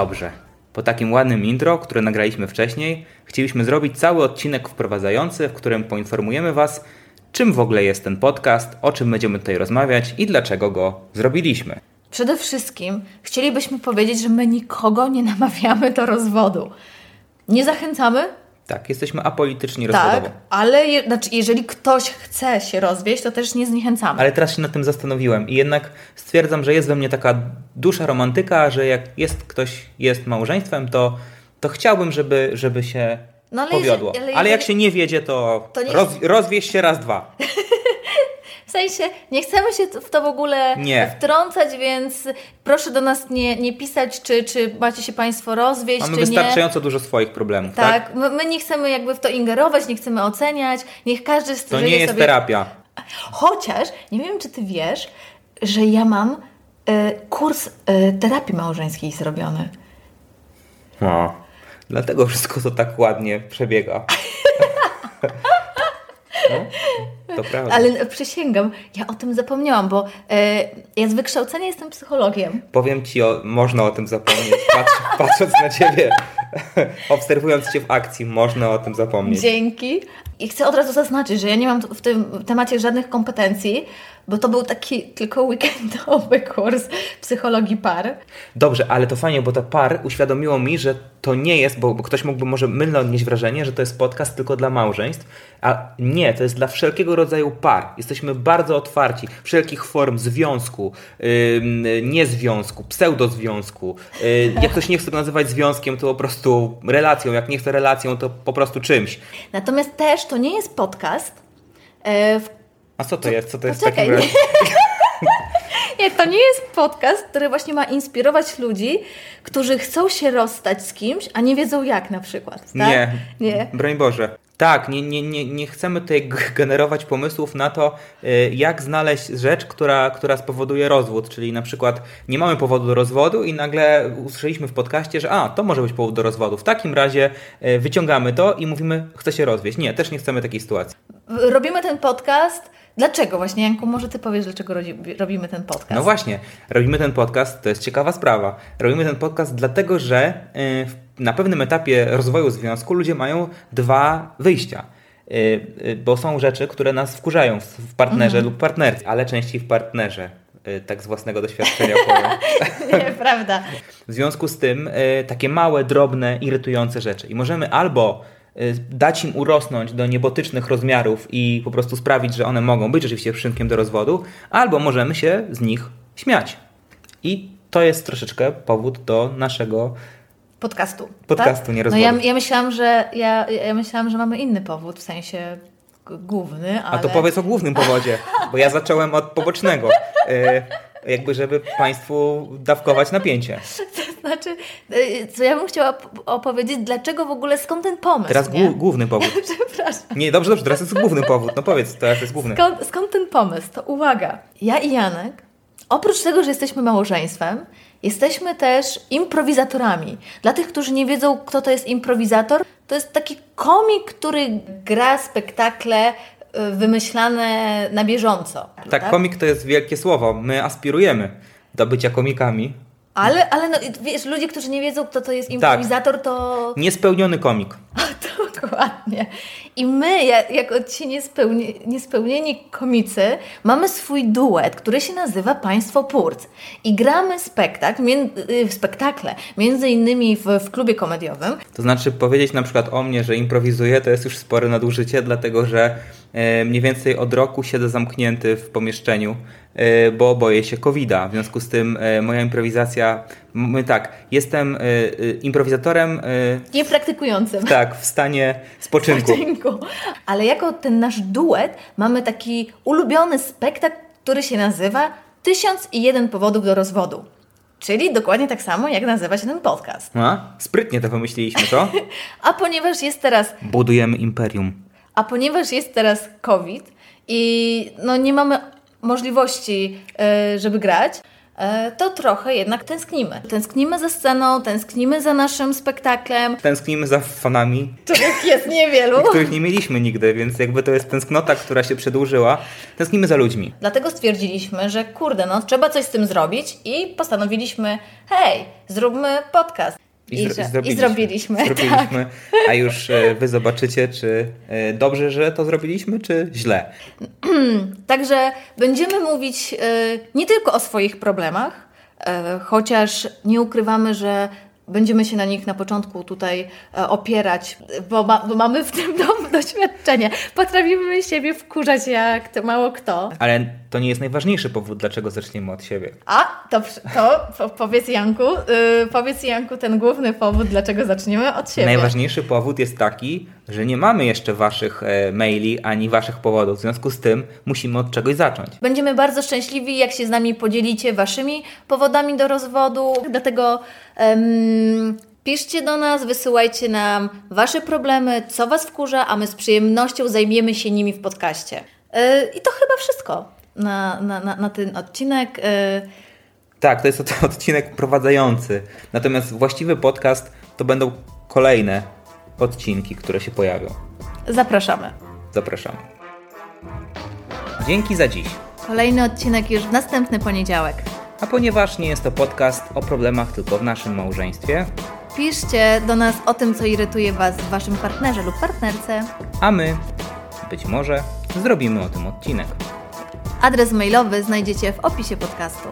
Dobrze. Po takim ładnym intro, które nagraliśmy wcześniej, chcieliśmy zrobić cały odcinek wprowadzający, w którym poinformujemy Was, czym w ogóle jest ten podcast, o czym będziemy tutaj rozmawiać i dlaczego go zrobiliśmy. Przede wszystkim chcielibyśmy powiedzieć, że my nikogo nie namawiamy do rozwodu. Nie zachęcamy, Tak, jesteśmy apolityczni tak, rozwodowo. ale je, znaczy, jeżeli ktoś chce się rozwieść, to też nie zniechęcamy. Ale teraz się nad tym zastanowiłem i jednak stwierdzam, że jest we mnie taka dusza romantyka, że jak jest ktoś jest małżeństwem, to, to chciałbym, żeby, żeby się No ale powiodło. jeżeli- ale ale jak jeżeli- się nie wiedzie, to, To nie- roz, rozwieź się raz, dwa. W sensie, nie chcemy się w to w ogóle Nie. wtrącać, więc proszę do nas nie, nie pisać, czy, czy macie się Państwo rozwieść, Mamy czy nie. wystarczająco dużo swoich problemów, tak? Tak, my, my nie chcemy jakby w to ingerować, nie chcemy oceniać, niech każdy To żyje nie jest sobie... terapia. Chociaż, nie wiem czy Ty wiesz, że ja mam e, kurs e, terapii małżeńskiej zrobiony. No. Dlatego wszystko to tak ładnie przebiega. No, to prawda. Ale przysięgam, ja o tym zapomniałam, bo e, ja z wykształcenia jestem psychologiem. Powiem Ci, o, można o tym zapomnieć. Patrz, patrząc na Ciebie, obserwując Cię w akcji, można o tym zapomnieć. Dzięki. I chcę od razu zaznaczyć, że ja nie mam w tym temacie żadnych kompetencji, bo to był taki tylko weekendowy kurs psychologii par. Dobrze, ale to fajnie, bo to par uświadomiło mi, że to nie jest, bo, bo ktoś mógłby może mylnie odnieść wrażenie, że to jest podcast tylko dla małżeństw, a nie, to jest dla wszelkiego rodzaju par. Jesteśmy bardzo otwarci, wszelkich form związku, ym, niezwiązku, pseudozwiązku. Yy, jak ktoś nie chce nazywać związkiem, to po prostu relacją, jak nie chce relacją, to po prostu czymś. Natomiast też to nie jest podcast, e, w A co to jest? Co to jest Poczekaj, razie? Nie, to nie jest podcast, który właśnie ma inspirować ludzi, którzy chcą się rozstać z kimś, a nie wiedzą jak na przykład. Tak? Nie. Nie. Broń Boże. Tak, nie, nie, nie, nie chcemy tutaj generować pomysłów na to, y, jak znaleźć rzecz, która, która spowoduje rozwód. Czyli na przykład nie mamy powodu do rozwodu i nagle usłyszeliśmy w podcaście, że a, to może być powód do rozwodu. W takim razie y, wyciągamy to i mówimy, chcę się rozwieść. Nie, też nie chcemy takiej sytuacji. Robimy ten podcast. Dlaczego właśnie, Janku? Może Ty powiesz, dlaczego robimy ten podcast? No właśnie, robimy ten podcast, to jest ciekawa sprawa. Robimy ten podcast dlatego, że y, na pewnym etapie rozwoju związku ludzie mają dwa wyjścia. Y, y, Bo są rzeczy, które nas wkurzają w- partnerze lub partnerce, ale częściej w partnerze. Tak z własnego doświadczenia powiem. Nie, prawda. W związku z tym y, takie małe, drobne, irytujące rzeczy. I możemy albo dać im urosnąć do niebotycznych rozmiarów i po prostu sprawić, że one mogą być rzeczywiście przyczynkiem do rozwodu, albo możemy się z nich śmiać. I to jest troszeczkę powód do naszego. Podcastu. Podcastu, tak? nie No rozwodu. ja, ja, myślałam, że, ja, ja myślałam, że mamy inny powód, w sensie główny, ale... A to powiedz o głównym powodzie, bo ja zacząłem od pobocznego. Y, Jakby, żeby Państwu dawkować napięcie. Znaczy, y, co ja bym chciała op- opowiedzieć, dlaczego w ogóle, skąd ten pomysł, Teraz nie? główny powód. Przepraszam. Nie, dobrze, dobrze, teraz jest główny powód. No powiedz, teraz jest główny. Skąd, skąd ten pomysł? To uwaga. Ja i Janek, oprócz tego, że jesteśmy małżeństwem, jesteśmy też improwizatorami. Dla tych, którzy nie wiedzą, kto to jest improwizator, to jest taki komik, który gra spektakle y, wymyślane na bieżąco. Tak, komik to jest wielkie słowo. My aspirujemy do bycia komikami. Ale, ale no, wiesz, ludzie, którzy nie wiedzą, kto to jest improwizator, to Niespełniony komik. Dokładnie. I my, jak, jako ci niespełni, niespełnieni komicy, mamy swój duet, który się nazywa Państwo Purc. I gramy spektakl, mię, y, spektakle, między innymi w, w klubie komediowym. To znaczy powiedzieć na przykład o mnie, że improwizuję, to jest już spore nadużycie, dlatego że mniej więcej od roku siedzę zamknięty w pomieszczeniu, e, bo boję się COVID-a. W związku z tym e, moja improwizacja, my tak, jestem e, e, improwizatorem e, Niepraktykującym. tak, w stanie spoczynku. Odcinku. Ale jako ten nasz duet mamy taki ulubiony spektakl, który się nazywa Tysiąc i jeden powodów do rozwodu. Czyli dokładnie tak samo, jak nazywa się ten podcast. A? Sprytnie to pomyśleliśmy, co? A ponieważ jest teraz, Budujemy imperium. A ponieważ jest teraz COVID i no nie mamy możliwości, e, żeby grać, e, to trochę jednak tęsknimy. Tęsknimy za sceną, tęsknimy za naszym spektaklem, Tęsknimy za fanami, których jest niewielu. których nie mieliśmy nigdy, więc jakby to jest tęsknota, która się przedłużyła. Tęsknimy za ludźmi. Dlatego stwierdziliśmy, że kurde, no trzeba coś z tym zrobić i postanowiliśmy, hej, zróbmy podcast. I, zro- że- zrobiliśmy. I zrobiliśmy. Tak. Zrobiliśmy, a już e, wy zobaczycie, czy e, dobrze, że to zrobiliśmy, czy źle. Także będziemy mówić e, nie tylko o swoich problemach, chociaż nie ukrywamy, że będziemy się na nich na początku tutaj opierać, bo, ma, bo mamy w tym do, doświadczenie. Potrafimy siebie wkurzać jak to mało kto. Ale to nie jest najważniejszy powód, dlaczego zaczniemy od siebie. A, to, to po- powiedz Janku, y, powiedz Janku ten główny powód, dlaczego zaczniemy od siebie. Najważniejszy powód jest taki, że nie mamy jeszcze waszych e, maili ani waszych powodów. W związku z tym musimy od czegoś zacząć. Będziemy bardzo szczęśliwi, jak się z nami podzielicie waszymi powodami do rozwodu. Dlatego em, piszcie do nas, wysyłajcie nam wasze problemy, co was wkurza, a my z przyjemnością zajmiemy się nimi w podcaście. Y, I to chyba wszystko na, na, na, na ten odcinek. Y, Tak, to jest to odcinek prowadzający. Natomiast właściwy podcast to będą kolejne odcinki, które się pojawią. zapraszamy. Zapraszamy. Dzięki za dziś. Kolejny odcinek już w następny poniedziałek. A ponieważ nie jest to podcast o problemach tylko w naszym małżeństwie, Piszcie do nas o tym, co irytuje Was w Waszym partnerze lub partnerce. a my być może zrobimy o tym odcinek. Adres mailowy znajdziecie w opisie podcastu.